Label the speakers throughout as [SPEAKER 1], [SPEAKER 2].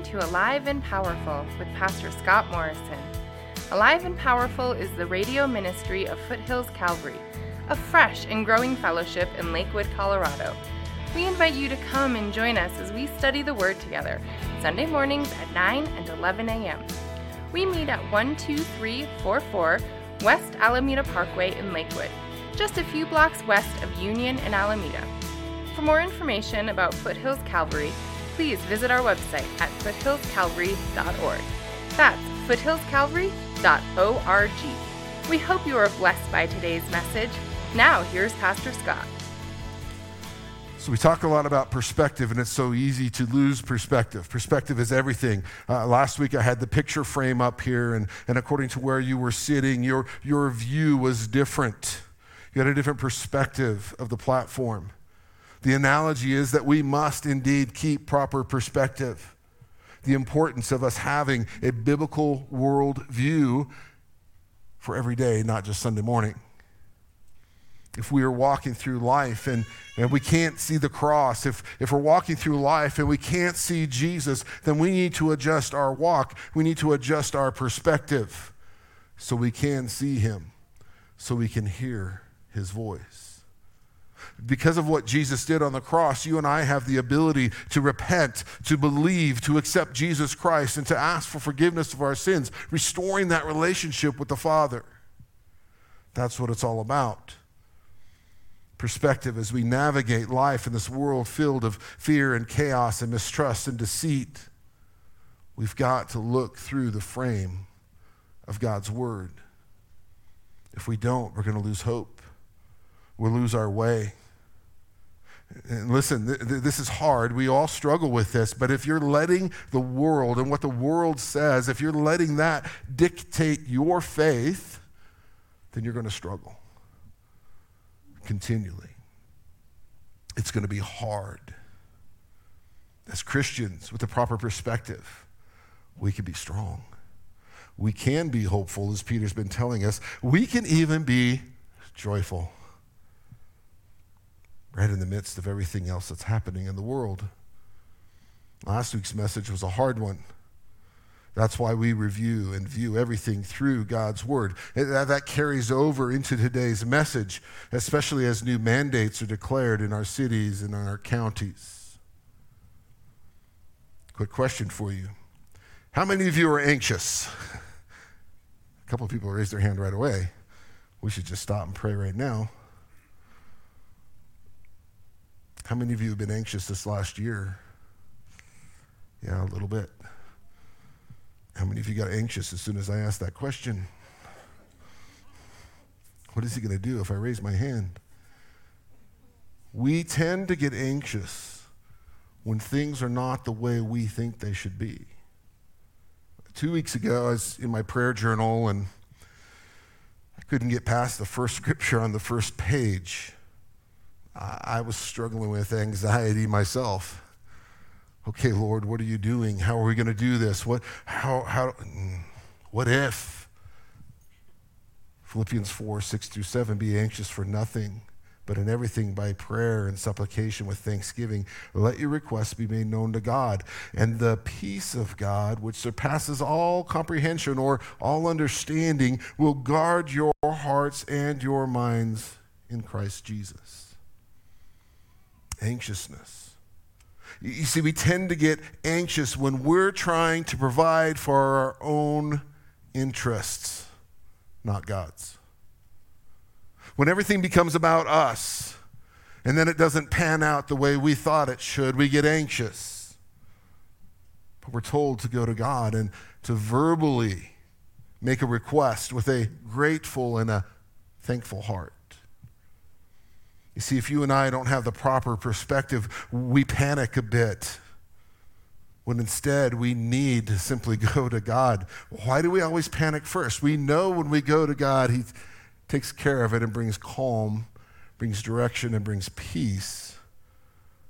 [SPEAKER 1] Listening to Alive and Powerful with Pastor Scott Morrison. Alive and Powerful is the radio ministry of Foothills Calvary, a fresh and growing fellowship in Lakewood, Colorado. We invite you to come and join us as we study the Word together, Sunday mornings at 9 and 11 a.m. We meet at 12344 West Alameda Parkway in Lakewood, just a few blocks west of Union and Alameda. For more information about Foothills Calvary, please visit our website at foothillscalvary.org. That's foothillscalvary.org. We hope you are blessed by today's message. Now, here's Pastor Scott.
[SPEAKER 2] So, we talk a lot about perspective, and it's so easy to lose perspective. Perspective is everything. Uh, last week, I had the picture frame up here, and, and according to where you were sitting, your, your view was different. You had a different perspective of the platform. The analogy is that we must indeed keep proper perspective. The importance of us having a biblical world view for every day, not just Sunday morning. If we are walking through life and, and we can't see the cross, if, if we're walking through life and we can't see Jesus, then we need to adjust our walk. We need to adjust our perspective so we can see him, so we can hear his voice because of what Jesus did on the cross, you and I have the ability to repent, to believe, to accept Jesus Christ, and to ask for forgiveness of our sins, restoring that relationship with the Father. That's what it's all about. Perspective as we navigate life in this world filled of fear and chaos and mistrust and deceit, we've got to look through the frame of God's Word. If we don't, we're going to lose hope. We'll lose our way. And listen, th- th- this is hard. We all struggle with this. But if you're letting the world and what the world says, if you're letting that dictate your faith, then you're going to struggle continually. It's going to be hard. As Christians, with the proper perspective, we can be strong. We can be hopeful, as Peter's been telling us. We can even be joyful right in the midst of everything else that's happening in the world. Last week's message was a hard one. That's why we review and view everything through God's Word. That carries over into today's message, especially as new mandates are declared in our cities and in our counties. Quick question for you How many of you are anxious? A couple of people raised their hand right away. We should just stop and pray right now. How many of you have been anxious this last year? Yeah, a little bit. How many of you got anxious as soon as I asked that question? What is he going to do if I raise my hand? We tend to get anxious when things are not the way we think they should be. Two weeks ago, I was in my prayer journal and I couldn't get past the first scripture on the first page. I was struggling with anxiety myself. Okay, Lord, what are you doing? How are we going to do this? What, how, how, mm, what if? Philippians 4, 6 through 7, be anxious for nothing, but in everything by prayer and supplication with thanksgiving, let your requests be made known to God. And the peace of God, which surpasses all comprehension or all understanding, will guard your hearts and your minds in Christ Jesus anxiousness. You see, we tend to get anxious when we're trying to provide for our own interests, not God's. When everything becomes about us and then it doesn't pan out the way we thought it should, we get anxious. But we're told to go to God and to verbally make a request with a grateful and a thankful heart. You see, if you and I don't have the proper perspective, we panic a bit. When instead we need to simply go to God. Why do we always panic first? We know when we go to God, He takes care of it and brings calm, brings direction, and brings peace.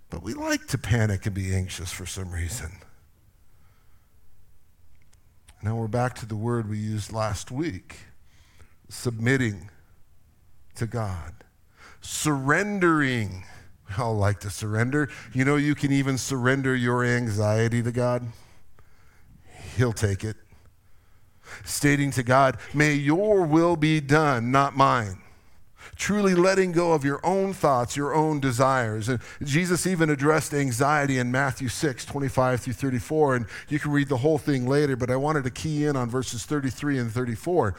[SPEAKER 2] But we like to panic and be anxious for some reason. Now we're back to the word we used last week submitting to God surrendering. We all like to surrender. You know, you can even surrender your anxiety to God, He'll take it. Stating to God, May your will be done, not mine truly letting go of your own thoughts, your own desires. And Jesus even addressed anxiety in Matthew 6, 25 through 34. And you can read the whole thing later, but I wanted to key in on verses 33 and 34.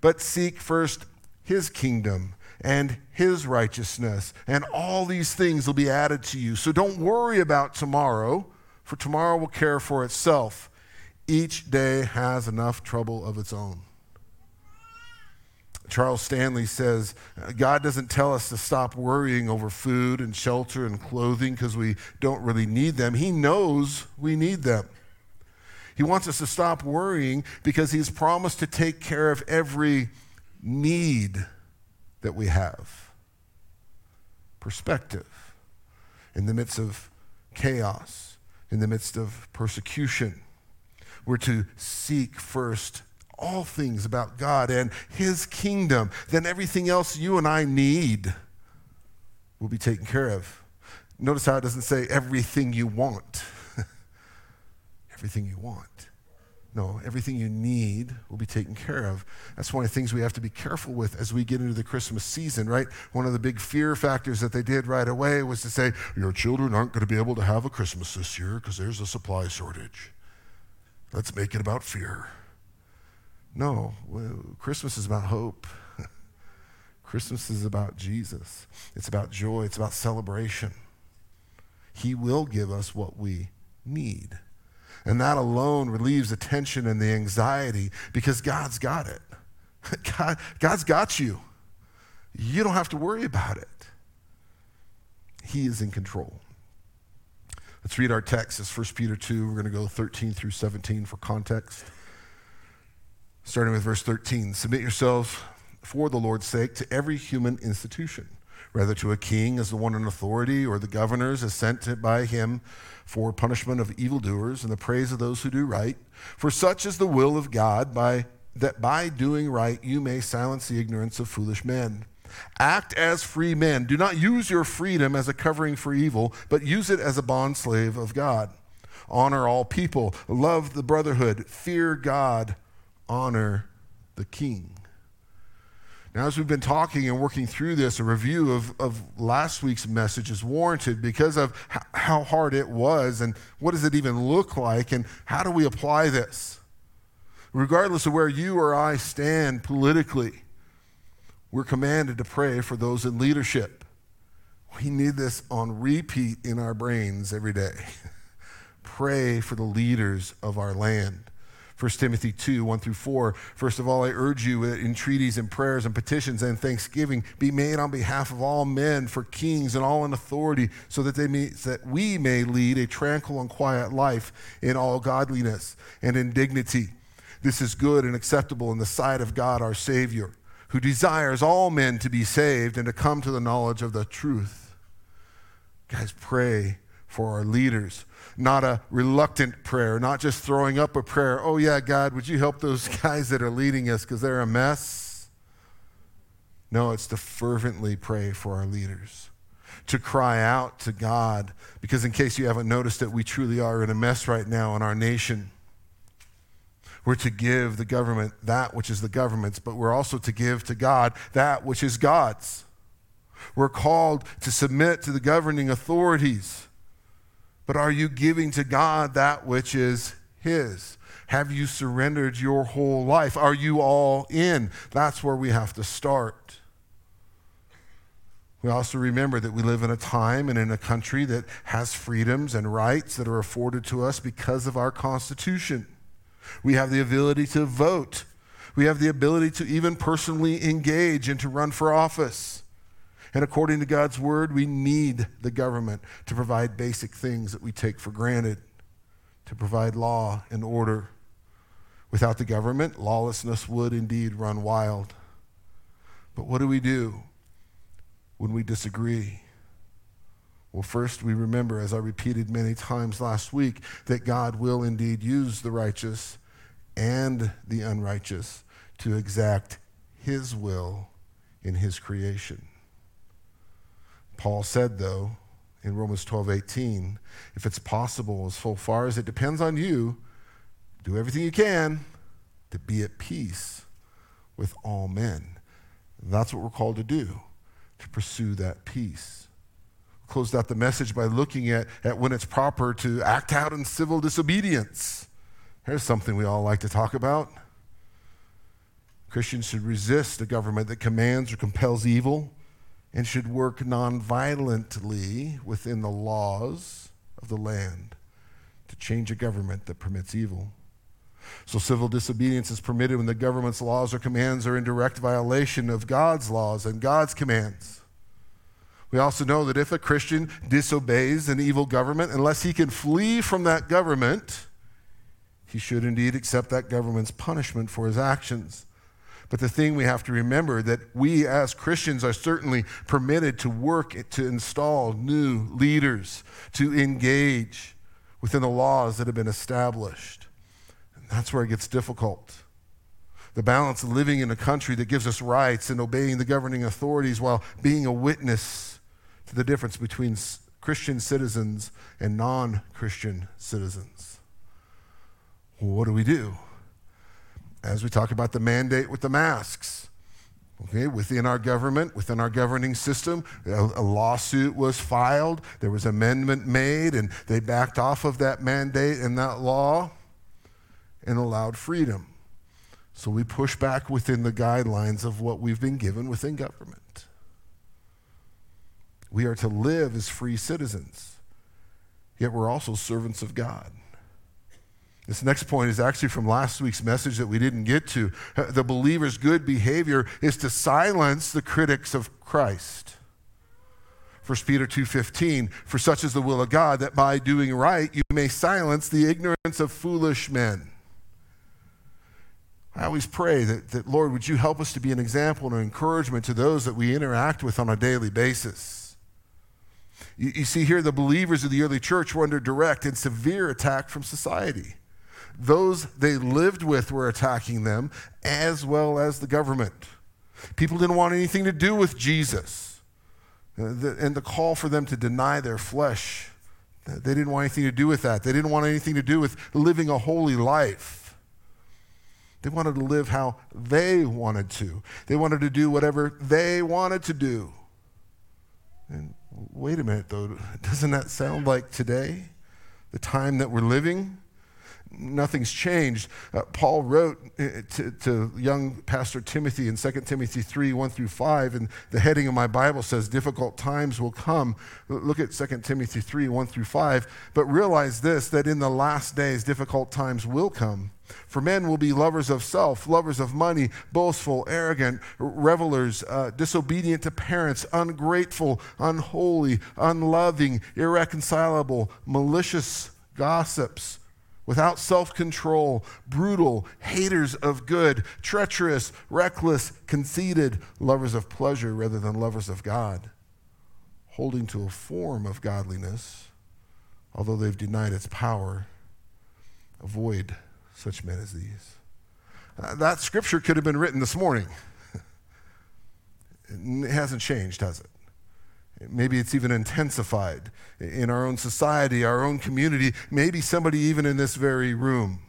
[SPEAKER 2] But seek first his kingdom and his righteousness, and all these things will be added to you. So don't worry about tomorrow, for tomorrow will care for itself. Each day has enough trouble of its own. Charles Stanley says God doesn't tell us to stop worrying over food and shelter and clothing because we don't really need them. He knows we need them. He wants us to stop worrying because He's promised to take care of every need that we have. Perspective in the midst of chaos, in the midst of persecution. We're to seek first all things about God and His kingdom, then everything else you and I need will be taken care of. Notice how it doesn't say everything you want. everything you want. No, everything you need will be taken care of. That's one of the things we have to be careful with as we get into the Christmas season, right? One of the big fear factors that they did right away was to say, Your children aren't going to be able to have a Christmas this year because there's a supply shortage. Let's make it about fear. No, Christmas is about hope. Christmas is about Jesus. It's about joy. It's about celebration. He will give us what we need. And that alone relieves the tension and the anxiety because God's got it. God, God's got you. You don't have to worry about it. He is in control. Let's read our text. It's 1 Peter 2. We're going to go 13 through 17 for context starting with verse 13. Submit yourselves for the Lord's sake to every human institution, whether to a king as the one in authority or the governors as sent by him for punishment of evildoers and the praise of those who do right. For such is the will of God, by, that by doing right you may silence the ignorance of foolish men. Act as free men. Do not use your freedom as a covering for evil, but use it as a bondslave of God. Honor all people, love the brotherhood, fear God honor the king. Now, as we've been talking and working through this, a review of, of last week's message is warranted because of how hard it was and what does it even look like and how do we apply this? Regardless of where you or I stand politically, we're commanded to pray for those in leadership. We need this on repeat in our brains every day. pray for the leaders of our land. 1 Timothy 2, 1 through 4. First of all, I urge you that entreaties and prayers and petitions and thanksgiving be made on behalf of all men, for kings and all in authority, so that, they may, that we may lead a tranquil and quiet life in all godliness and in dignity. This is good and acceptable in the sight of God our Savior, who desires all men to be saved and to come to the knowledge of the truth. Guys, pray for our leaders not a reluctant prayer, not just throwing up a prayer. Oh, yeah, God, would you help those guys that are leading us because they're a mess? No, it's to fervently pray for our leaders, to cry out to God, because in case you haven't noticed it, we truly are in a mess right now in our nation. We're to give the government that which is the government's, but we're also to give to God that which is God's. We're called to submit to the governing authorities. But are you giving to God that which is His? Have you surrendered your whole life? Are you all in? That's where we have to start. We also remember that we live in a time and in a country that has freedoms and rights that are afforded to us because of our Constitution. We have the ability to vote. We have the ability to even personally engage and to run for office. And according to God's word, we need the government to provide basic things that we take for granted, to provide law and order. Without the government, lawlessness would indeed run wild. But what do we do when we disagree? Well, first, we remember, as I repeated many times last week, that God will indeed use the righteous and the unrighteous to exact his will in his creation. Paul said, though, in Romans 12 18. If it's possible, as far as it depends on you, do everything you can to be at peace with all men. That's what we're called to do, to pursue that peace. Closed out the message by looking at, at when it's proper to act out in civil disobedience. Here's something we all like to talk about. Christians should resist a government that commands or compels evil and should work nonviolently within the laws of the land to change a government that permits evil. So, civil disobedience is permitted when the government's laws or commands are in direct violation of God's laws and God's commands. We also know that if a Christian disobeys an evil government, unless he can flee from that government, he should indeed accept that government's punishment for his actions. But the thing we have to remember that we as Christians are certainly permitted to work to install new leaders, to engage within the laws that have been established. And that's where it gets difficult. The balance of living in a country that gives us rights and obeying the governing authorities while being a witness to the difference between Christian citizens and non Christian citizens. Well, what do we do? As we talk about the mandate with the masks. Okay, within our government, within our governing system, a, a, lawsuit was filed, there was amendment made, and they backed off of that mandate and that law and allowed freedom. So we push back within the guidelines of what we've been given within government. We are to live as free citizens, yet we're also servants of God. This next point is actually from last week's message that we didn't get to. The believer's good behavior is to silence the critics of Christ. 1 Peter 2:15 For such is the will of God that by doing right you may silence the ignorance of foolish men. I always pray that, that Lord, would you help us to be an example and an encouragement to those that we interact with on a daily basis. You, you see, here the believers of the early church were under direct and severe attack from society those they lived with were attacking them, as well as the government. People didn't want anything to do with Jesus. Uh, and the call for them to deny their flesh, they didn't want anything to do with that. They didn't want anything to do with living a holy life. They wanted to live how they wanted to. They wanted to do whatever they wanted to do. And wait a minute, though, doesn't that sound like today? The time that we're living? Nothing's changed. Uh, Paul wrote uh, to, to, young Pastor Timothy in 2 Timothy 3 1 through 5, and the heading of my Bible says, Difficult times will come. Look at 2 Timothy 3 1 through 5. But realize this that in the last days, difficult times will come. For men will be lovers of self, lovers of money, boastful, arrogant, revelers, uh, disobedient to parents, ungrateful, unholy, unloving, irreconcilable, malicious gossips without self control, brutal, haters of good, treacherous, reckless, conceited, lovers of pleasure rather than lovers of God, holding to a form of godliness, although they've denied its power. Avoid such men as these. Uh, that scripture could have been written this morning. it hasn't changed, has it? Maybe it's even intensified in our own society, our own community, maybe somebody even in this very room.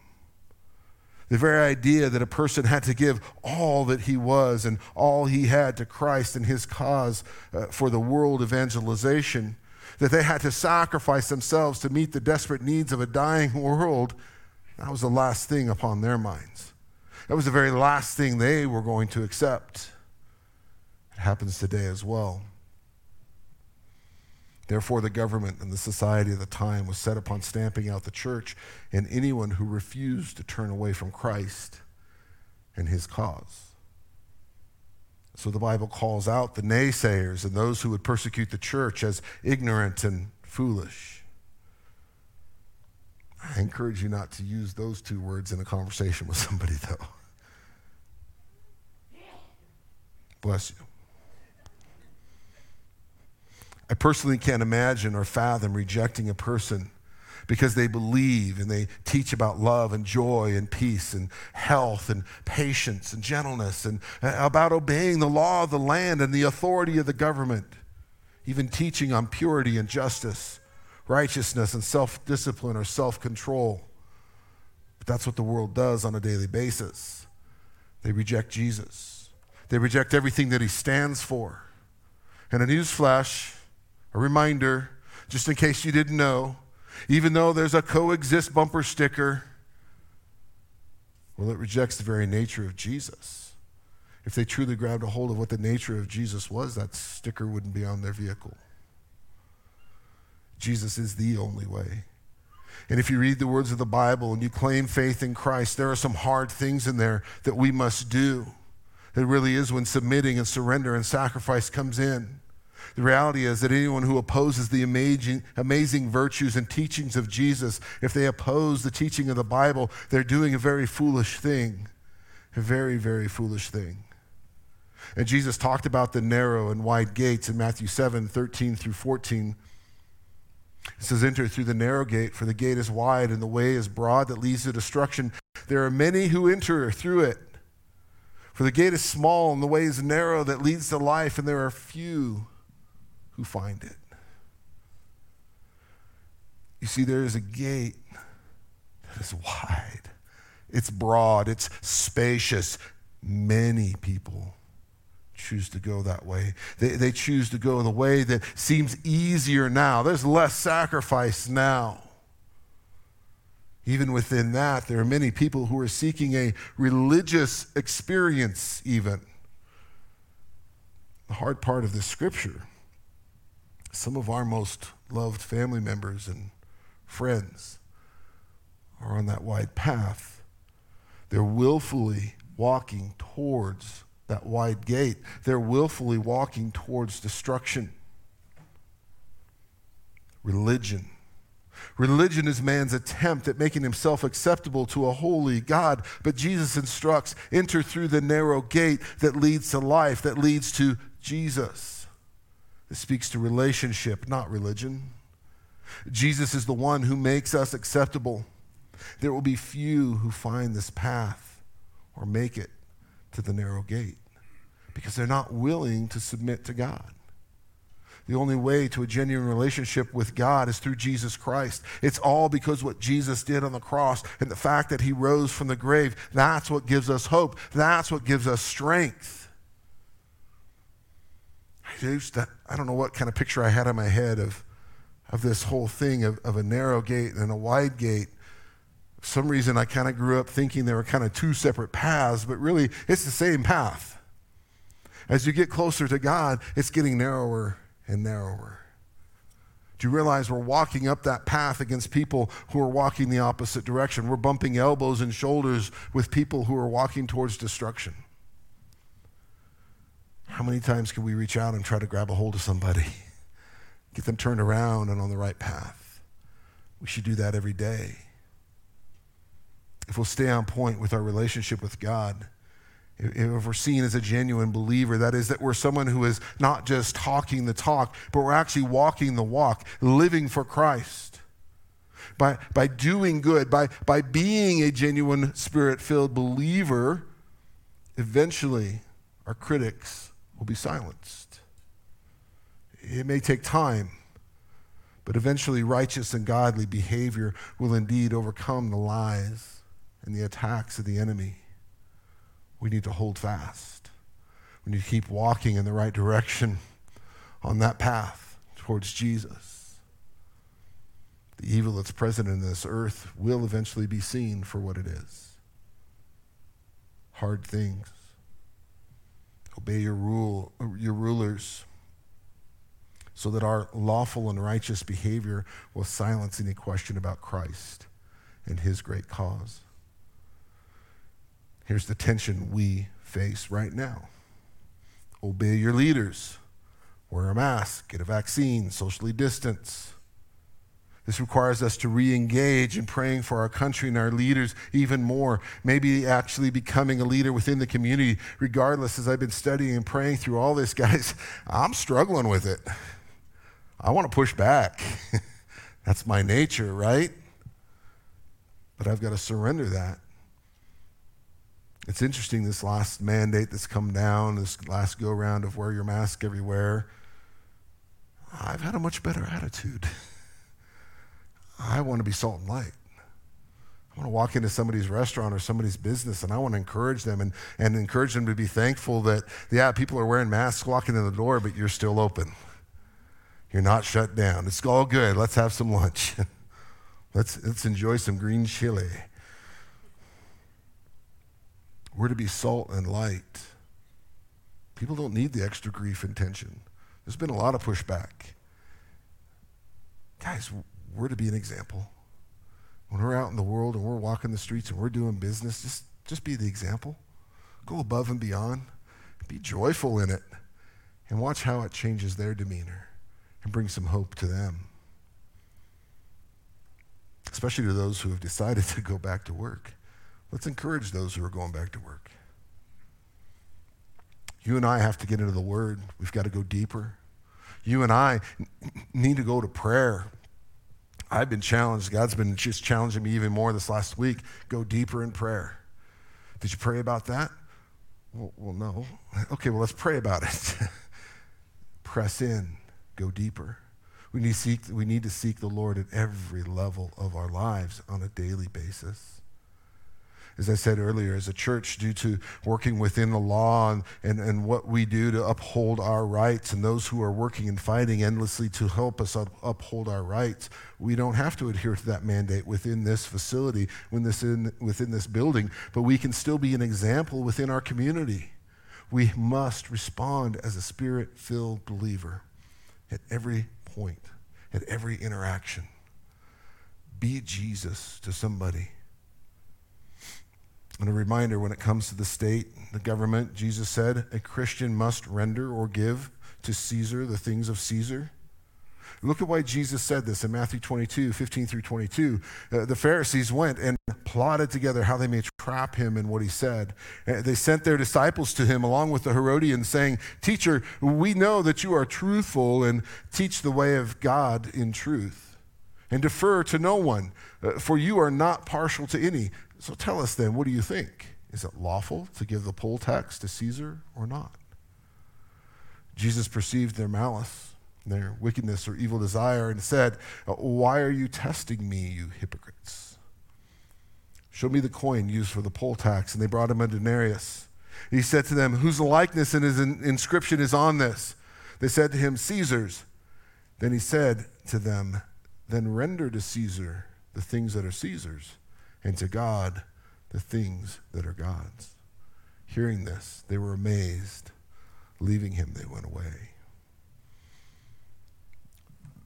[SPEAKER 2] The very idea that a person had to give all that he was and all he had to Christ and his cause uh, for the world evangelization, that they had to sacrifice themselves to meet the desperate needs of a dying world, that was the last thing upon their minds. That was the very last thing they were going to accept. It happens today as well. Therefore, the government and the society of the time was set upon stamping out the church and anyone who refused to turn away from Christ and his cause. So the Bible calls out the naysayers and those who would persecute the church as ignorant and foolish. I encourage you not to use those two words in a conversation with somebody, though. Bless you. I personally can't imagine or fathom rejecting a person because they believe and they teach about love and joy and peace and health and patience and gentleness and uh, about obeying the law of the land and the authority of the government. even teaching on purity and justice, righteousness and self discipline or self control. But that's what the world does on a daily basis. They reject Jesus, they reject everything that he stands for. And a newsflash, a reminder, just in case you didn't know, even though there's a coexist bumper sticker, well, it rejects the very nature of Jesus. If they truly grabbed a hold of what the nature of Jesus was, that sticker wouldn't be on their vehicle. Jesus is the only way. And if you read the words of the Bible and you claim faith in Christ, there are some hard things in there that we must do. It really is when submitting and surrender and sacrifice comes in. The reality is that anyone who opposes the amazing, amazing virtues and teachings of Jesus, if they oppose the teaching of the Bible, they're doing a very foolish thing. A very, very foolish thing. And Jesus talked about the narrow and wide gates in Matthew 7 13 through 14. It says, Enter through the narrow gate, for the gate is wide and the way is broad that leads to destruction. There are many who enter through it. For the gate is small and the way is narrow that leads to life, and there are few who find it. You see, there is a gate that is wide, it's broad, it's spacious. Many people choose to go that way. They, they choose to go the way that seems easier now. There's less sacrifice now. Even within that, there are many people who are seeking a religious experience, even. The hard part of this scripture some of our most loved family members and friends are on that wide path. They're willfully walking towards that wide gate. They're willfully walking towards destruction. Religion. Religion is man's attempt at making himself acceptable to a holy God. But Jesus instructs enter through the narrow gate that leads to life, that leads to Jesus. It speaks to relationship, not religion. Jesus is the one who makes us acceptable. There will be few who find this path or make it to the narrow gate because they're not willing to submit to God. The only way to a genuine relationship with God is through Jesus Christ. It's all because what Jesus did on the cross and the fact that he rose from the grave. That's what gives us hope. That's what gives us strength. I don't know what kind of picture I had in my head of, of this whole thing of, of a narrow gate and a wide gate. For some reason, I kind of grew up thinking there were kind of two separate paths, but really, it's the same path. As you get closer to God, it's getting narrower and narrower. Do you realize we're walking up that path against people who are walking the opposite direction? We're bumping elbows and shoulders with people who are walking towards destruction. How many times can we reach out and try to grab a hold of somebody, get them turned around and on the right path? We should do that every day. If we'll stay on point with our relationship with God, if we're seen as a genuine believer, that is, that we're someone who is not just talking the talk, but we're actually walking the walk, living for Christ. By, by doing good, by, by being a genuine spirit filled believer, eventually our critics will be silenced. It may take time, but eventually righteous and godly behavior will indeed overcome the lies and the attacks of the enemy we need to hold fast. We need to keep walking in the right direction on that path towards Jesus. The evil that's present in this earth will eventually be seen for what it is hard things. Obey your rule, your rulers, so that our lawful and righteous behavior will silence any question about Christ and his great cause. Here's the tension we face right now obey your leaders, wear a mask, get a vaccine, socially distance. This requires us to re engage in praying for our country and our leaders even more. Maybe actually becoming a leader within the community, regardless, as I've been studying and praying through all this, guys, I'm struggling with it. I want to push back. That's my nature, right? But I've got to surrender that it's interesting, this last mandate that's come down, this last go round of wear your mask everywhere. I've had a much better attitude. I want to be salt and light. I want to walk into somebody's restaurant or somebody's business and I want to encourage them and, and encourage them to be thankful that, yeah, people are wearing masks walking in the door, but you're still open. You're not shut down. It's all good. Let's have some lunch. let's, let's enjoy some green chili. We're to be salt and light. People don't need the extra grief and tension. There's been a lot of pushback. Guys, we're to be an example. When we're out in the world and we're walking the streets and we're doing business, just, just be the example. Go above and beyond. Be joyful in it. And watch how it changes their demeanor and brings some hope to them. Especially to those who have decided to go back to work. Let's encourage those who are going back to work. You and I have to get into the Word. We've got to go deeper. You and I need to go to prayer. I've been challenged. God's been just challenging me even more this last week. Go deeper in prayer. Did you pray about that? Well, well no. Okay, well, let's pray about it. Press in, go deeper. We need, seek, we need to seek the Lord at every level of our lives on a daily basis as I said earlier, as a church, due to working within the law and, and, and what we do to uphold our rights, and those who are working and fighting endlessly to help us up, uphold our rights, we don't have to adhere to that mandate within this facility, within this, in, within this building, but we can still be an example within our community. We must respond as a spirit filled believer at every point, at every interaction. Be Jesus to somebody and a reminder when it comes to the state, the government, Jesus said, a Christian must render or give to Caesar the things of Caesar. Look at why Jesus said this in Matthew 22, 15 through 22. Uh, the Pharisees went and plotted together how they may trap him in what he said. Uh, they sent their disciples to him along with the Herodians, saying, Teacher, we know that you are truthful and teach the way of God in truth, and defer to no one, uh, for you are not partial to any. So tell us then, what do you think? Is it lawful to give the poll tax to Caesar or not? Jesus perceived their malice, their wickedness or evil desire, and said, Why are you testing me, you hypocrites? Show me the coin used for the poll tax. And they brought him a denarius. He said to them, Whose likeness and his inscription is on this? They said to him, Caesar's. Then he said to them, Then render to Caesar the things that are Caesar's and to God the things that are God's. Hearing this, they were amazed. Leaving him, they went away.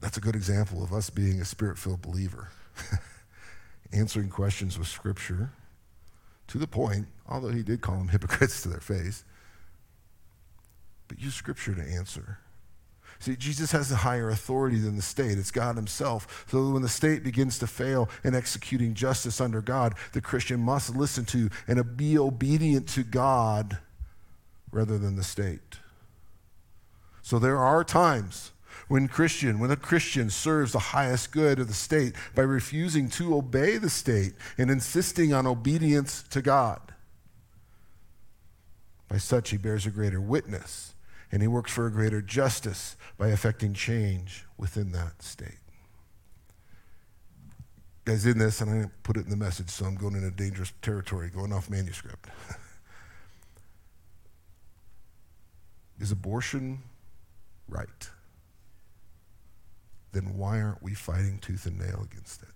[SPEAKER 2] That's a good example of us being a spirit filled believer, answering questions with Scripture to the point, although he did call them hypocrites to their face. But use Scripture to answer. See, Jesus has a higher authority than the state. It's God Himself. So when the state begins to fail in executing justice under God, the Christian must listen to and be obedient to God rather than the state. So there are times when Christian, when a Christian serves the highest good of the state by refusing to obey the state and insisting on obedience to God. By such he bears a greater witness and he works for a greater justice by effecting change within that state. Guys, in this, and I didn't put it in the message, so I'm going into dangerous territory, going off manuscript. Is abortion right? Then why aren't we fighting tooth and nail against it?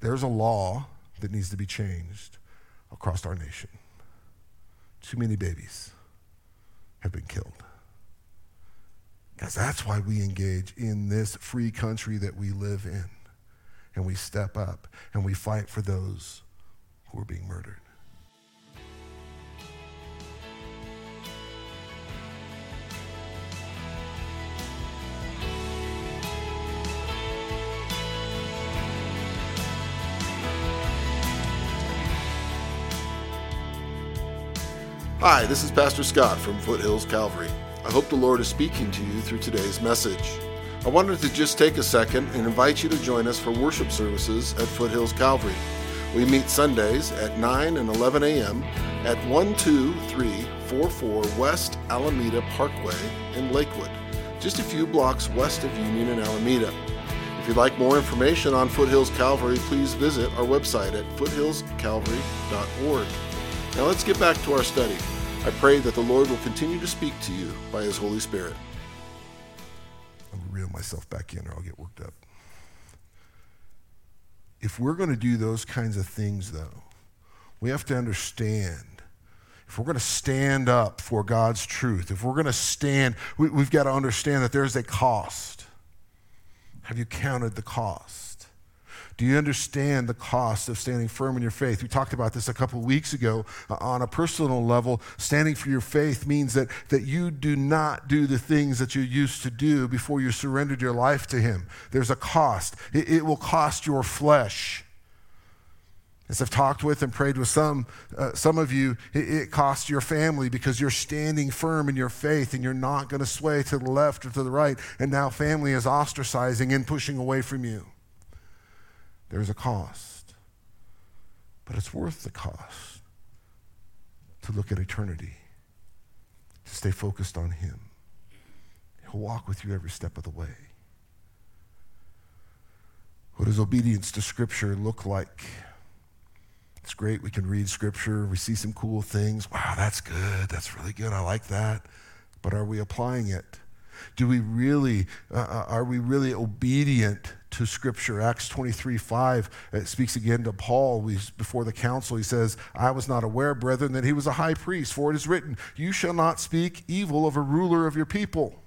[SPEAKER 2] There's a law that needs to be changed across our nation. Too many babies have been killed. Guys, that's why we engage in this free country that we live in. And we step up and we fight for those who are being murdered. Hi, this is Pastor Scott from Foothills Calvary. I hope the Lord is speaking to you through today's message. I wanted to just take a second and invite you to join us for worship services at Foothills Calvary. We meet Sundays at 9 and 11 a.m. at 12344 West Alameda Parkway in Lakewood.
[SPEAKER 3] just a few blocks west of Union and Alameda. If you'd like more information on Foothills Calvary, please visit our website at foothillscalvary.org. Now let's get back to our study. I pray that the Lord will continue to speak to you by His Holy Spirit.
[SPEAKER 2] I'll reel myself back in or I'll get worked up. If we're going to do those kinds of things, though, we have to understand if we're going to stand up for God's truth, if we're going to stand, we, have got to understand that there's a cost. Have you counted the cost? Do you understand the cost of standing firm in your faith? We talked about this a couple weeks ago uh, on a personal level. Standing for your faith means that, that you do not do the things that you used to do before you surrendered your life to Him. There's a cost, it, it will cost your flesh. As I've talked with and prayed with some, uh, some of you, it, it costs your family because you're standing firm in your faith and you're not going to sway to the left or to the right. And now family is ostracizing and pushing away from you. There's a cost, but it's worth the cost to look at eternity, to stay focused on Him. He'll walk with you every step of the way. What does obedience to Scripture look like? It's great. We can read scripture. We see some cool things. Wow, that's good. That's really good. I like that. But are we applying it? Do we really, uh, uh are we really obedient to Scripture? Acts 23 5, it speaks again to Paul before the council. He says, I was not aware, brethren, that he was a high priest, for it is written, You shall not speak evil of a ruler of your people.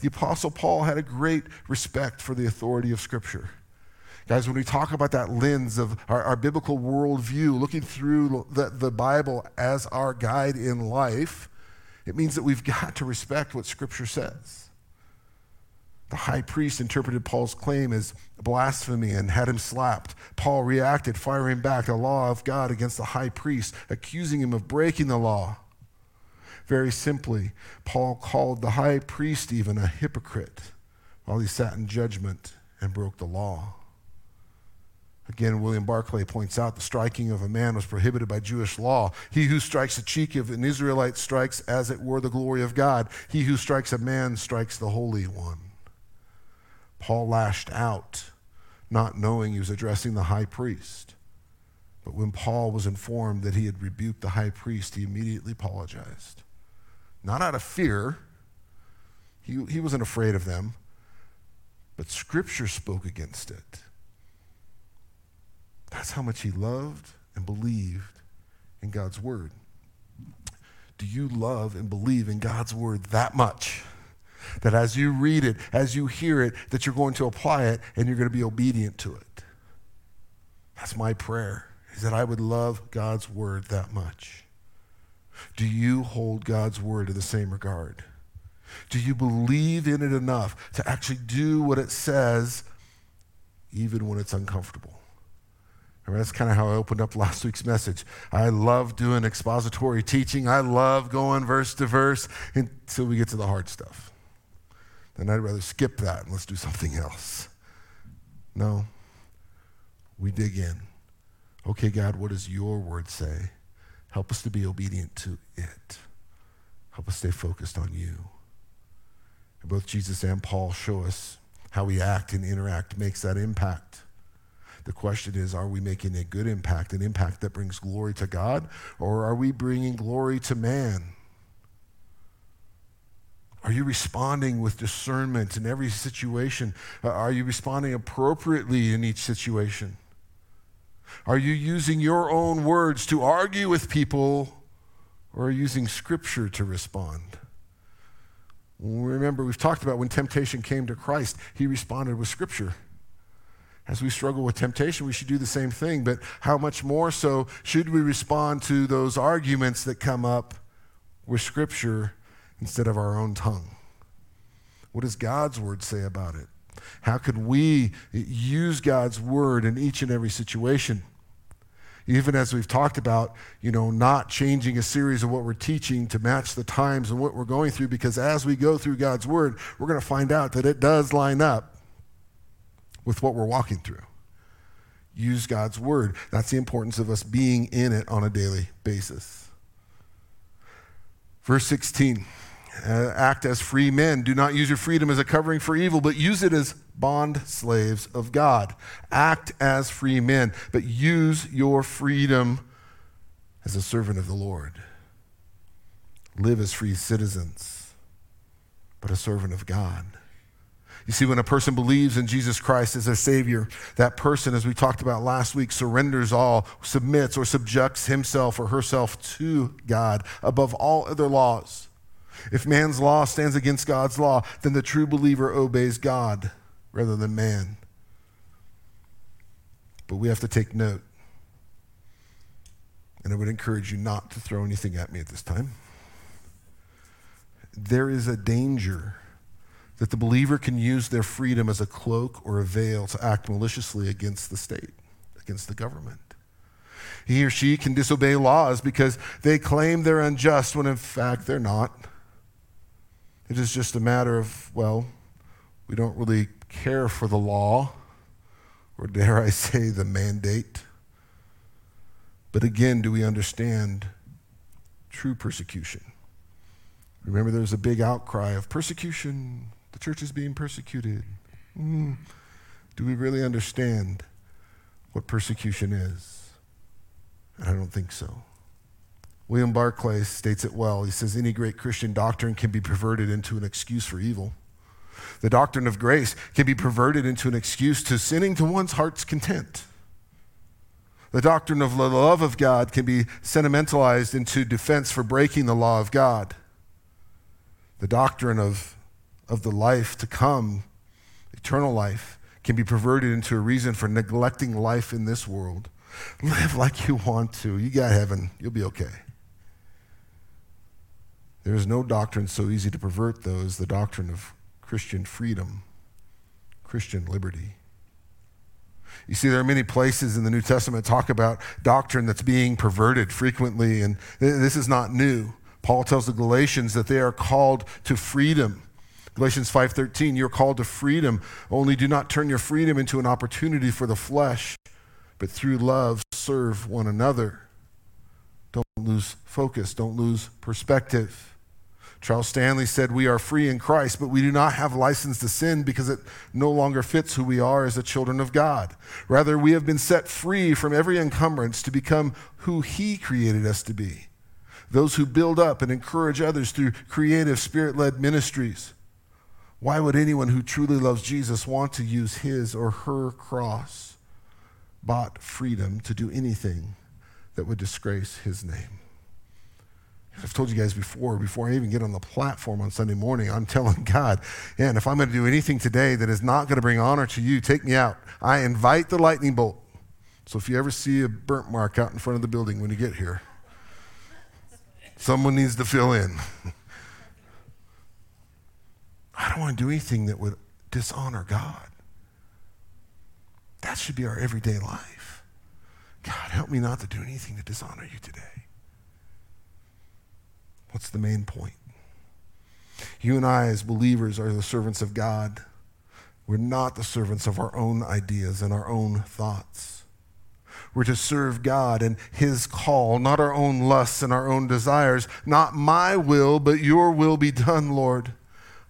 [SPEAKER 2] The Apostle Paul had a great respect for the authority of Scripture. Guys, when we talk about that lens of our, our biblical worldview, looking through the, the Bible as our guide in life, it means that we've got to respect what Scripture says. The high priest interpreted Paul's claim as blasphemy and had him slapped. Paul reacted, firing back the law of God against the high priest, accusing him of breaking the law. Very simply, Paul called the high priest even a hypocrite while he sat in judgment and broke the law. Again, William Barclay points out the striking of a man was prohibited by Jewish law. He who strikes a cheek of an Israelite strikes as it were the glory of God. He who strikes a man strikes the Holy One. Paul lashed out, not knowing he was addressing the high priest. But when Paul was informed that he had rebuked the high priest, he immediately apologized. Not out of fear, he, he wasn't afraid of them, but Scripture spoke against it. That's how much he loved and believed in God's word. Do you love and believe in God's word that much? That as you read it, as you hear it, that you're going to apply it and you're going to be obedient to it. That's my prayer, is that I would love God's word that much. Do you hold God's word in the same regard? Do you believe in it enough to actually do what it says, even when it's uncomfortable? I mean, that's kind of how I opened up last week's message. I love doing expository teaching. I love going verse to verse until we get to the hard stuff. Then I'd rather skip that and let's do something else. No, we dig in. Okay, God, what does your word say? Help us to be obedient to it. Help us stay focused on you. And both Jesus and Paul show us how we act and interact makes that impact. The question is are we making a good impact, an impact that brings glory to God, or are we bringing glory to man? Are you responding with discernment in every situation? Uh, are you responding appropriately in each situation? Are you using your own words to argue with people or using scripture to respond? Remember, we've talked about when temptation came to Christ, he responded with scripture. As we struggle with temptation, we should do the same thing, but how much more so should we respond to those arguments that come up with Scripture instead of our own tongue? What does God's Word say about it? How can we use God's Word in each and every situation? Even as we've talked about, you know, not changing a series of what we're teaching to match the times and what we're going through, because as we go through God's Word, we're going to find out that it does line up with what we're walking through. Use God's word. That's the importance of us being in it on a daily basis. Verse 16 Uh, act as free men. Do not use your freedom as a covering for evil, but use it as bond slaves of God. Act as free men, but use your freedom as a servant of the Lord. Live as free citizens, but a servant of God. You see, when a person believes in Jesus Christ as their Savior, that person, as we talked about last week, surrenders all, submits or subjects himself or herself to God above all other laws. If man's law stands against God's law, then the true believer obeys God rather than man. But we have to take note. And I would encourage you not to throw anything at me at this time. There is a danger that the believer can use their freedom as a cloak or a veil to act maliciously against the state, against the government. He or she can disobey laws because they claim they're unjust when in fact they're not. It is just a matter of, well, we don't really care for the law, or dare I say, the mandate. But again, do we understand true persecution? Remember, there's a big outcry of persecution, the church is being persecuted. Mm. Do we really understand what persecution is? I don't think so. William Barclay states it well. He says, Any great Christian doctrine can be perverted into an excuse for evil. The doctrine of grace can be perverted into an excuse to sinning to one's heart's content. The doctrine of the love of God can be sentimentalized into defense for breaking the law of God. The doctrine of of the life to come, eternal life, can be perverted into a reason for neglecting life in this world. Live like you want to. You got heaven. You'll be okay. There is no doctrine so easy to pervert, though, as the doctrine of Christian freedom, Christian liberty. You see, there are many places in the New Testament talk about doctrine that's being perverted frequently, and this is not new. Paul tells the Galatians that they are called to freedom. Galatians 5:13, you're called to freedom. Only do not turn your freedom into an opportunity for the flesh, but through love serve one another. Don't lose focus, don't lose perspective. Charles Stanley said, We are free in Christ, but we do not have license to sin because it no longer fits who we are as the children of God. Rather, we have been set free from every encumbrance to become who He created us to be. Those who build up and encourage others through creative, spirit led ministries. Why would anyone who truly loves Jesus want to use his or her cross bought freedom to do anything that would disgrace his name? I've told you guys before, before I even get on the platform on Sunday morning, I'm telling God, and if I'm going to do anything today that is not going to bring honor to you, take me out. I invite the lightning bolt. So if you ever see a burnt mark out in front of the building when you get here, someone needs to fill in. I don't want to do anything that would dishonor God. That should be our everyday life. God, help me not to do anything to dishonor you today. What's the main point? You and I, as believers, are the servants of God. We're not the servants of our own ideas and our own thoughts. We're to serve God and His call, not our own lusts and our own desires. Not my will, but your will be done, Lord.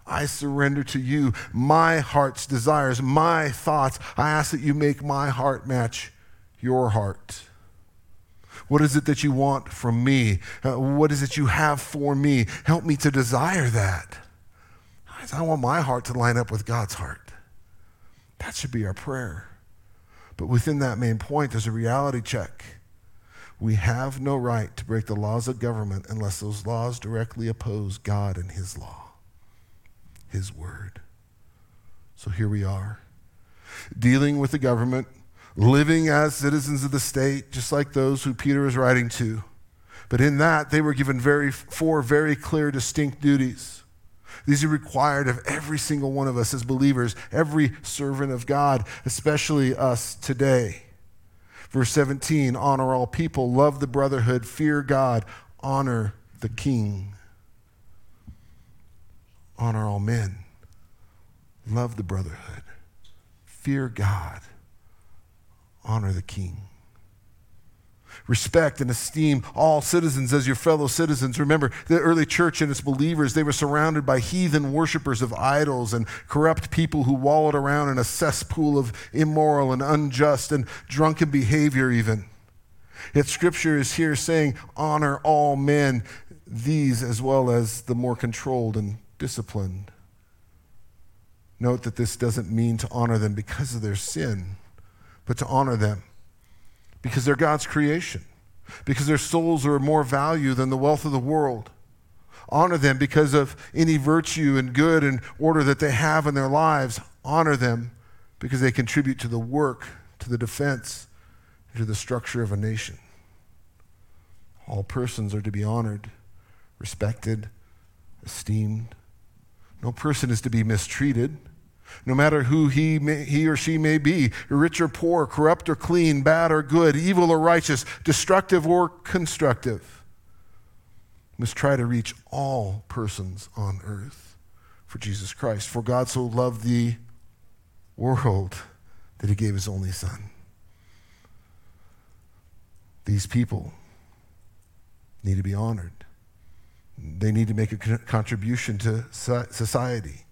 [SPEAKER 2] I surrender to you my heart's desires, my thoughts. I ask that you make my heart match your heart. What is it that you want from me? Uh, what is it you have for me? Help me to desire that. I want my heart to line up with God's heart. That should be our prayer. But within that main point, there's a reality check. We have no right to break the laws of government unless those laws directly oppose God and His law. His word. So here we are, dealing with the government, living as citizens of the state, just like those who Peter is writing to. But in that, they were given very, four very clear, distinct duties. These are required of every single one of us as believers, every servant of God, especially us today. Verse 17 honor all people, love the brotherhood, fear God, honor the king honor all men, love the brotherhood, fear God, honor the king. Respect and esteem all citizens as your fellow citizens. Remember, the early church and its believers, they were surrounded by heathen worshippers of idols and corrupt people who wallowed around in a cesspool of immoral and unjust and drunken behavior, even. Yet Scripture is here saying, honor all men, these as well as the more controlled and disciplined. Note that this doesn't mean to honor them because of their sin, but to honor them because they're God's creation, because their souls are more value than the wealth of the world. Honor them because of any virtue and good and order that they have in their lives. Honor them because they contribute to the work, to the defense, to the structure of a nation. All persons are to be honored, respected, esteemed. No person is to be mistreated no matter who he, may, he or she may be rich or poor, corrupt or clean, bad or good, evil or righteous, destructive or constructive. must try to reach all persons on earth for Jesus Christ. For God so loved the world that he gave his only Son. These people need to be honored. They need to make a contribution to society.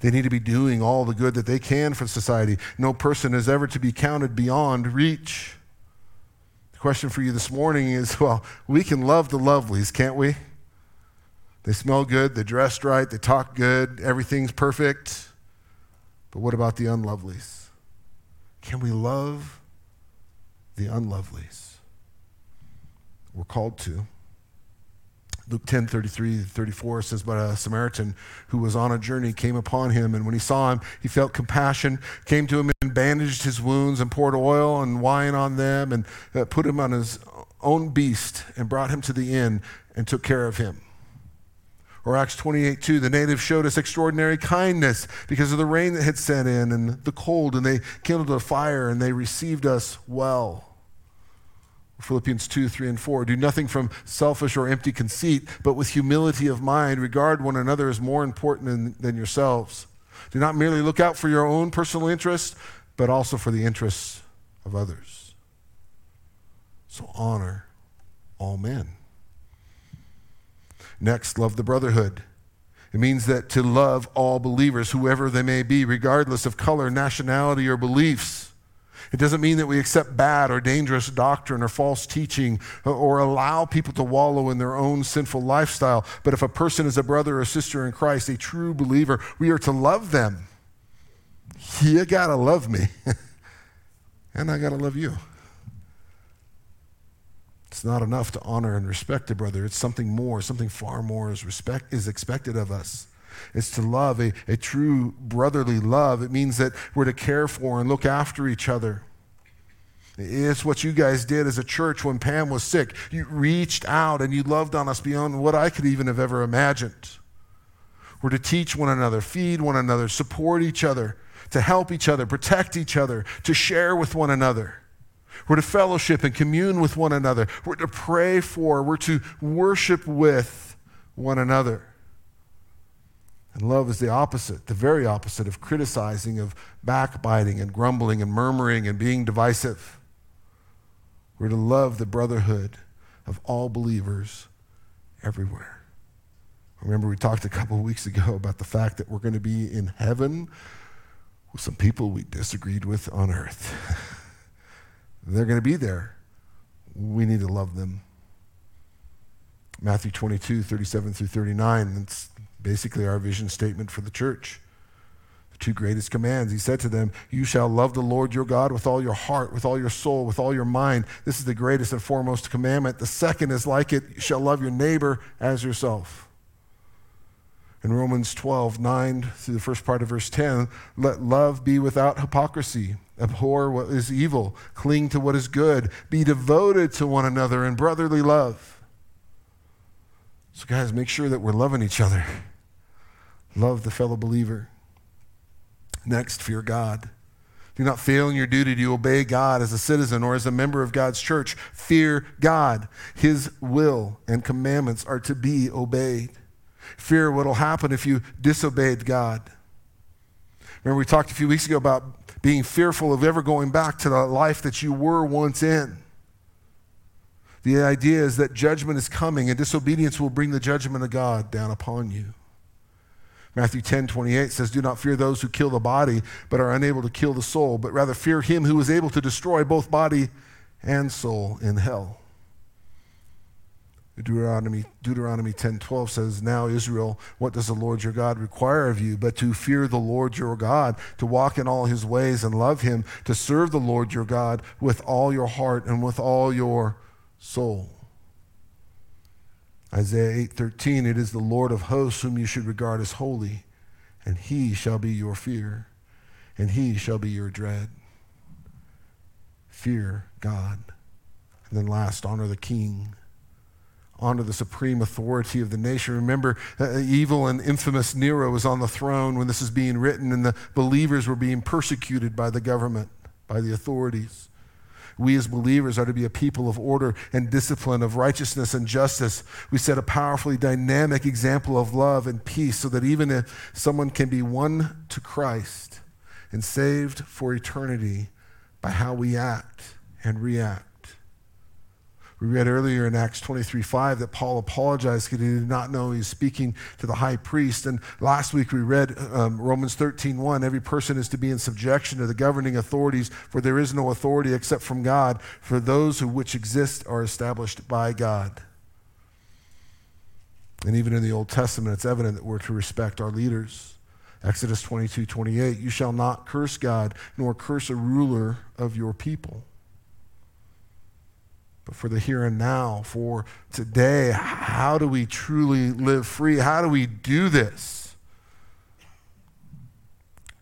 [SPEAKER 2] They need to be doing all the good that they can for society. No person is ever to be counted beyond reach. The question for you this morning is well, we can love the lovelies, can't we? They smell good, they're dressed right, they talk good, everything's perfect. But what about the unlovelies? Can we love the unlovelies? We're called to. Luke 10 33 34 says, But a Samaritan who was on a journey came upon him, and when he saw him, he felt compassion, came to him and bandaged his wounds, and poured oil and wine on them, and uh, put him on his own beast, and brought him to the inn, and took care of him. Or Acts 28 2, the natives showed us extraordinary kindness because of the rain that had set in and the cold, and they kindled a fire, and they received us well. Philippians 2, 3, and 4. Do nothing from selfish or empty conceit, but with humility of mind, regard one another as more important than, than yourselves. Do not merely look out for your own personal interests, but also for the interests of others. So honor all men. Next, love the brotherhood. It means that to love all believers, whoever they may be, regardless of color, nationality, or beliefs. It doesn't mean that we accept bad or dangerous doctrine or false teaching or allow people to wallow in their own sinful lifestyle. But if a person is a brother or sister in Christ, a true believer, we are to love them. You got to love me, and I got to love you. It's not enough to honor and respect a brother. It's something more, something far more is, respect, is expected of us. It's to love, a, a true brotherly love. It means that we're to care for and look after each other. It's what you guys did as a church when Pam was sick. You reached out and you loved on us beyond what I could even have ever imagined. We're to teach one another, feed one another, support each other, to help each other, protect each other, to share with one another. We're to fellowship and commune with one another. We're to pray for, we're to worship with one another. And love is the opposite, the very opposite of criticizing, of backbiting and grumbling and murmuring and being divisive. We're to love the brotherhood of all believers everywhere. Remember, we talked a couple of weeks ago about the fact that we're going to be in heaven with some people we disagreed with on earth. They're going to be there. We need to love them. Matthew 22, 37 through 39. It's basically our vision statement for the church. The two greatest commands. He said to them, You shall love the Lord your God with all your heart, with all your soul, with all your mind. This is the greatest and foremost commandment. The second is like it you shall love your neighbor as yourself. In Romans 12, 9 through the first part of verse 10, let love be without hypocrisy. Abhor what is evil, cling to what is good, be devoted to one another in brotherly love. So, guys, make sure that we're loving each other. Love the fellow believer. Next, fear God. Do not fail in your duty to obey God as a citizen or as a member of God's church. Fear God. His will and commandments are to be obeyed. Fear what will happen if you disobeyed God. Remember, we talked a few weeks ago about being fearful of ever going back to the life that you were once in. The idea is that judgment is coming and disobedience will bring the judgment of God down upon you. Matthew 10 28 says, Do not fear those who kill the body, but are unable to kill the soul, but rather fear him who is able to destroy both body and soul in hell. Deuteronomy, Deuteronomy 10:12 says, "Now Israel, what does the Lord your God require of you but to fear the Lord your God, to walk in all his ways and love him, to serve the Lord your God with all your heart and with all your soul." Isaiah 8:13, "It is the Lord of hosts whom you should regard as holy, and he shall be your fear, and he shall be your dread." Fear God. And then last, honor the king honor the supreme authority of the nation. Remember, uh, evil and infamous Nero was on the throne when this is being written, and the believers were being persecuted by the government, by the authorities. We as believers are to be a people of order and discipline, of righteousness and justice. We set a powerfully dynamic example of love and peace so that even if someone can be won to Christ and saved for eternity by how we act and react. We read earlier in Acts 23 5 that Paul apologized because he did not know he was speaking to the high priest. And last week we read um, Romans 13 1 every person is to be in subjection to the governing authorities, for there is no authority except from God, for those who which exist are established by God. And even in the Old Testament, it's evident that we're to respect our leaders. Exodus 22 28, you shall not curse God, nor curse a ruler of your people but for the here and now, for today, how do we truly live free? How do we do this?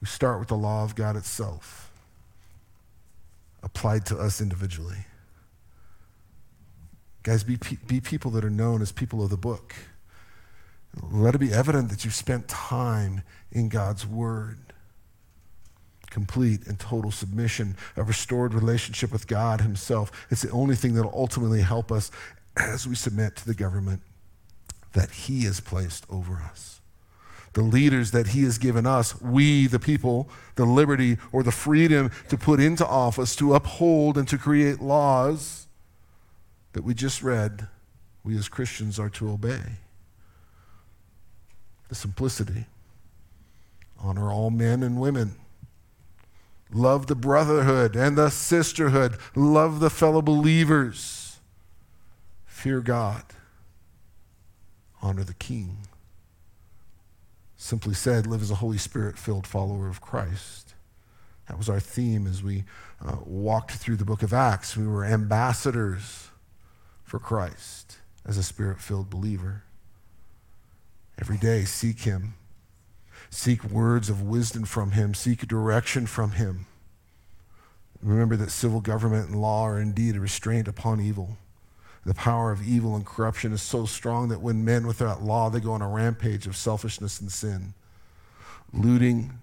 [SPEAKER 2] We start with the law of God itself, applied to us individually. Guys, be, be people that are known as people of the book. Let it be evident that you've spent time in God's Word complete and total submission, a restored relationship with God Himself. It's the only thing that will ultimately help us as we submit to the government that He has placed over us. The leaders that He has given us, we, the people, the liberty or the freedom to put into office, to uphold and to create laws that we just read, we as Christians are to obey. The simplicity. Honor all men and women Love the brotherhood and the sisterhood. Love the fellow believers. Fear God. Honor the king. Simply said, live as a Holy Spirit filled follower of Christ. That was our theme as we uh, walked through the book of Acts. We were ambassadors for Christ as a spirit filled believer. Every day, seek Him Seek words of wisdom from him, seek direction from him. Remember that civil government and law are indeed a restraint upon evil. The power of evil and corruption is so strong that when men without law, they go on a rampage of selfishness and sin, looting,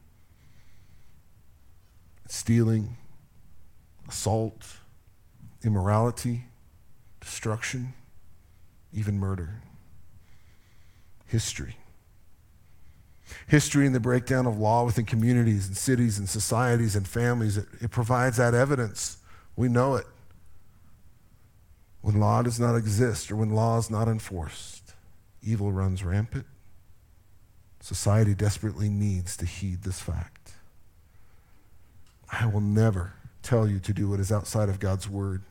[SPEAKER 2] stealing, assault, immorality, destruction, even murder. History history and the breakdown of law within communities and cities and societies and families, it, it provides that evidence. We know it. When law does not exist or when law is not enforced, evil runs rampant. Society desperately needs to heed this fact. I will never tell you to do what is outside of God's word.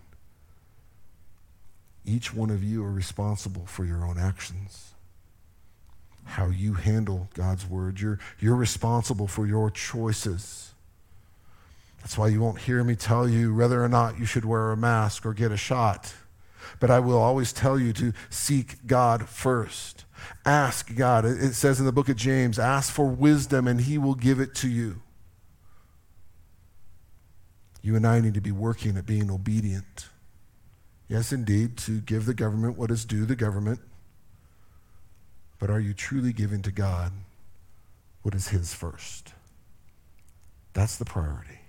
[SPEAKER 2] Each one of you are responsible for your own actions how you handle God's word. You're, you're responsible for your choices. That's why you won't hear me tell you whether or not you should wear a mask or get a shot. But I will always tell you to seek God first. Ask God. It says in the book of James, ask for wisdom and he will give it to you. You and I need to be working at being obedient. Yes, indeed, to give the government what is due the government but are you truly giving to God what is His first? That's the priority.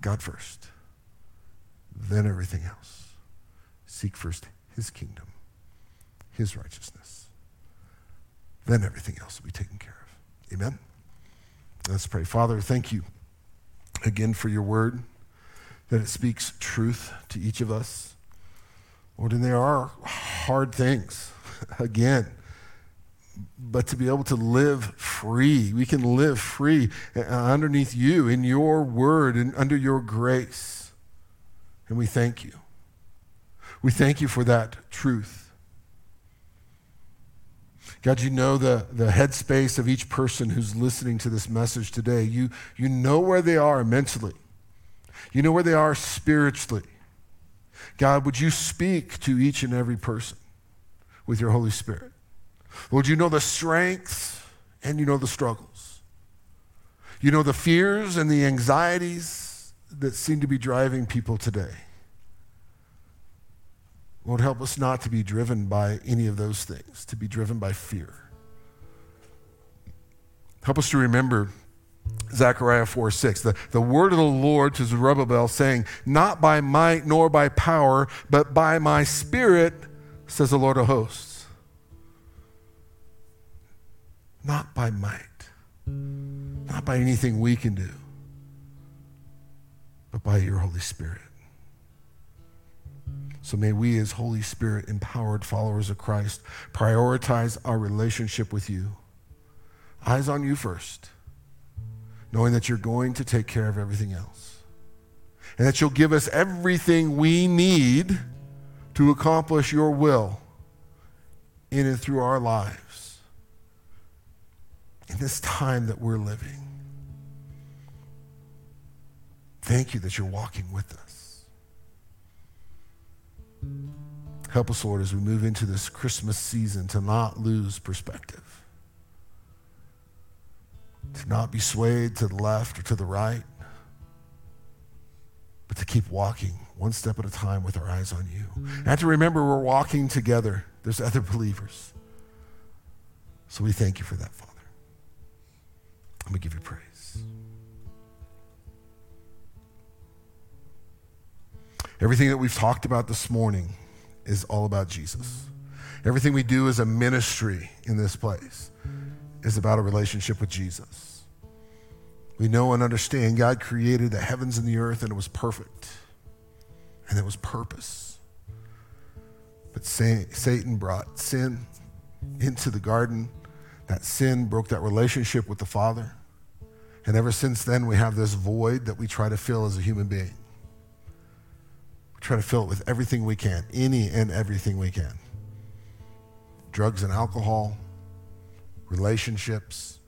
[SPEAKER 2] God first, then everything else. Seek first His kingdom, His righteousness. Then everything else will be taken care of. Amen? Let's pray. Father, thank you again for your word, that it speaks truth to each of us. Lord, and there are hard things, again. But to be able to live free, we can live free uh, underneath you, in your word, and under your grace. And we thank you. We thank you for that truth. God, you know the, the headspace of each person who's listening to this message today. You, you know where they are mentally, you know where they are spiritually. God, would you speak to each and every person with your Holy Spirit? Lord, you know the strengths and you know the struggles. You know the fears and the anxieties that seem to be driving people today. Lord, help us not to be driven by any of those things, to be driven by fear. Help us to remember Zechariah 4 6, the, the word of the Lord to Zerubbabel, saying, Not by might nor by power, but by my spirit, says the Lord of hosts. Not by might, not by anything we can do, but by your Holy Spirit. So may we, as Holy Spirit empowered followers of Christ, prioritize our relationship with you. Eyes on you first, knowing that you're going to take care of everything else. And that you'll give us everything we need to accomplish your will in and through our lives in this time that we're living. Thank you that you're walking with us. Help us, Lord, as we move into this Christmas season to not lose perspective, to not be swayed to the left or to the right, but to keep walking one step at a time with our eyes on you. Mm. And to remember we're walking together, there's other believers. So we thank you for that, Father. And we give you praise. Everything that we've talked about this morning is all about Jesus. Everything we do as a ministry in this place is about a relationship with Jesus. We know and understand God created the heavens and the earth and it was perfect and it was purpose. But Satan brought sin into the garden. That sin broke that relationship with the Father. And ever since then, we have this void that we try to fill as a human being We try to fill it with everything we can, any and everything we can drugs and alcohol, relationships,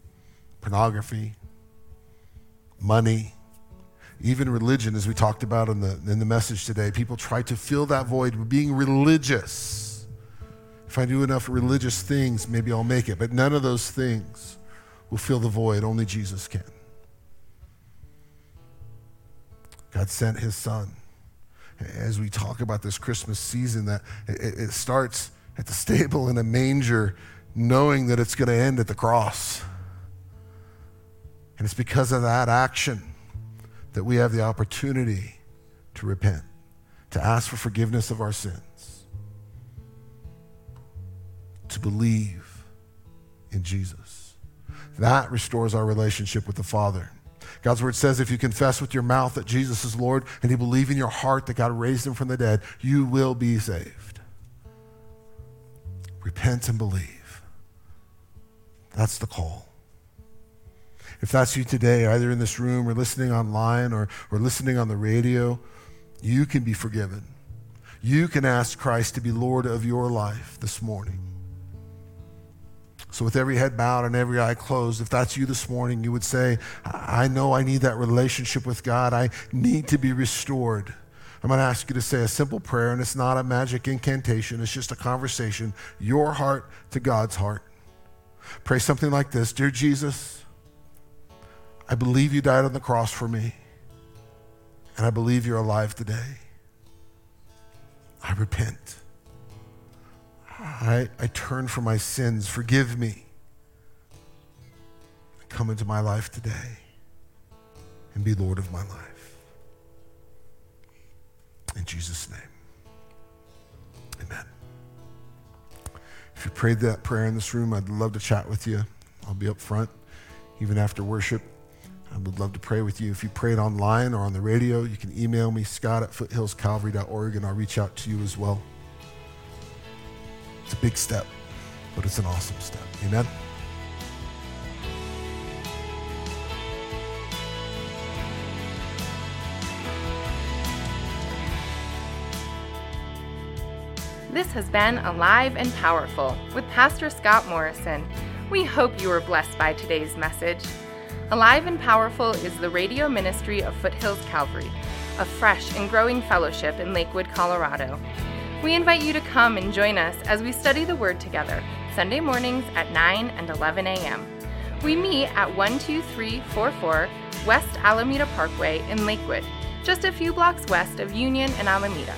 [SPEAKER 2] pornography, money, even religion, as we talked about in the, in the message today. People try to fill that void with being religious. If I do enough religious things, maybe I'll make it. But none of those things will fill the void. Only Jesus can. God sent his son as we talk about this Christmas season that it, it starts at the stable in a manger, knowing that it's going to end at the cross. And it's because of that action that we have the opportunity to repent, to ask for forgiveness of our sins, to believe in Jesus. That restores our relationship with the Father. God's word says if you confess with your mouth that Jesus is Lord and you believe in your heart that God raised him from the dead, you will be saved. Repent and believe. That's the call. If that's you today, either in this room or listening online or, or listening on the radio, you can be forgiven. You can ask Christ to be Lord of your life this morning. So, with every head bowed and every eye closed, if that's you this morning, you would say, I know I need that relationship with God. I need to be restored. I'm going to ask you to say a simple prayer, and it's not a magic incantation, it's just a conversation, your heart to God's heart. Pray something like this Dear Jesus, I believe you died on the cross for me, and I believe you're alive today. I repent. I, I turn from my sins. Forgive me. Come into my life today and be Lord of my life. In Jesus' name. Amen. If you prayed that prayer in this room, I'd love to chat with you. I'll be up front, even after worship. I would love to pray with you. If you prayed online or on the radio, you can email me, scott at foothillscalvary.org, and I'll reach out to you as well. It's a big step, but it's an awesome step. Amen?
[SPEAKER 1] This has been Alive and Powerful with Pastor Scott Morrison. We hope you were blessed by today's message. Alive and Powerful is the radio ministry of Foothills Calvary, a fresh and growing fellowship in Lakewood, Colorado. We invite you to come and join us as we study the Word together, Sunday mornings at 9 and 11 a.m. We meet at 12344 West Alameda Parkway in Lakewood, just a few blocks west of Union and Alameda.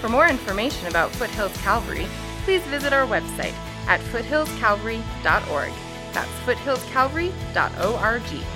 [SPEAKER 1] For more information about Foothills Calvary, please visit our website at foothillscalvary.org. That's foothillscalvary.org.